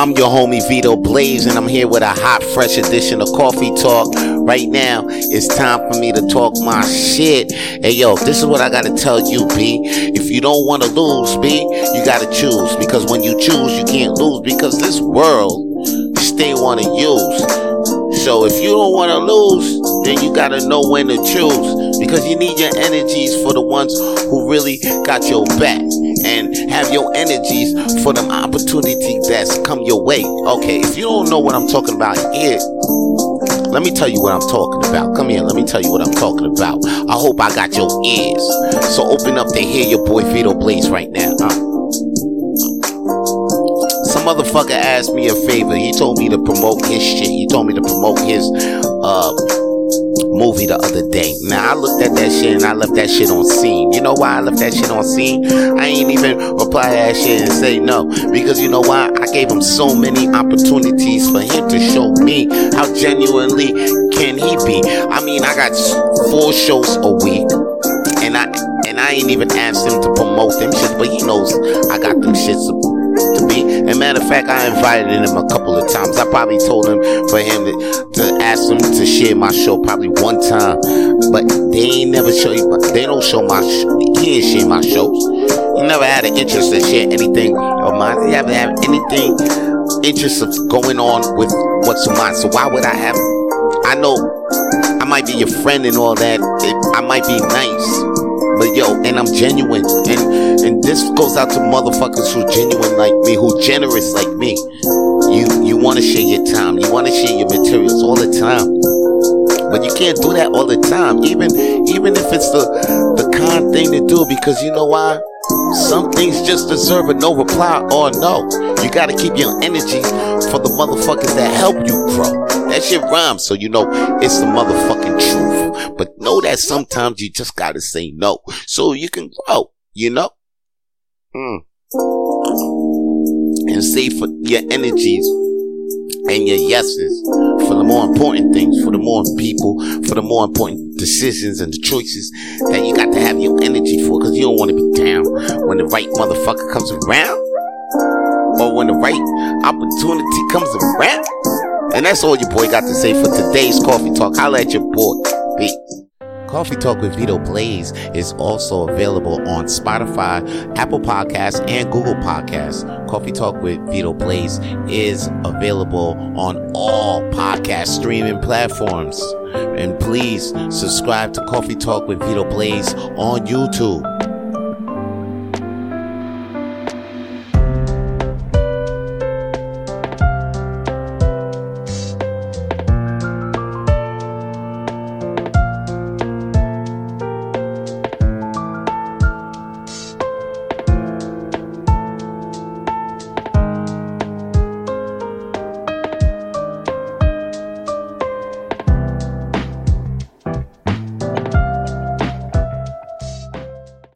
I'm your homie Vito Blaze, and I'm here with a hot, fresh edition of Coffee Talk. Right now, it's time for me to talk my shit. Hey, yo, this is what I gotta tell you, B. If you don't wanna lose, B, you gotta choose. Because when you choose, you can't lose. Because this world, they wanna use. So if you don't want to lose, then you gotta know when to choose because you need your energies for the ones who really got your back and have your energies for them opportunities that's come your way. Okay, if you don't know what I'm talking about here, let me tell you what I'm talking about. Come here, let me tell you what I'm talking about. I hope I got your ears. So open up to hear your boy Vito Blaze right now. Huh? Some motherfucker asked me a favor. He told me to promote his shit. He told me to promote his uh movie the other day. Now I looked at that shit and I left that shit on seen. You know why I left that shit on seen? I ain't even reply to that shit and say no. Because you know why? I gave him so many opportunities for him to show me how genuinely can he be. I mean, I got four shows a week. And I and I ain't even asked him to promote them shit, but he knows I got them shits to be. And matter of fact, I invited him a couple of times. I probably told him for him to, to ask him to share my show probably one time. But they ain't never show you, they don't show my, he ain't share my shows. He never had an interest to share anything of mine. He never had anything interest of going on with what's mine. So why would I have, I know I might be your friend and all that. It, I might be nice. But yo, and I'm genuine. And and this goes out to motherfuckers who genuine like me, who generous like me. You you wanna share your time, you wanna share your materials all the time. But you can't do that all the time. Even even if it's the the kind thing to do, because you know why? Some things just deserve a no reply or no. You gotta keep your energy for the motherfuckers that help you grow. That shit rhymes, so you know it's the motherfucking truth. But know that sometimes you just gotta say no so you can grow, you know? Hmm. And save for your energies and your yeses for the more important things, for the more people, for the more important decisions and the choices that you got to have your energy for because you don't want to be down when the right motherfucker comes around or when the right opportunity comes around. And that's all your boy got to say for today's coffee talk. I'll let your boy. Coffee Talk with Vito Blaze is also available on Spotify, Apple Podcasts, and Google Podcasts. Coffee Talk with Vito Blaze is available on all podcast streaming platforms. And please subscribe to Coffee Talk with Vito Blaze on YouTube.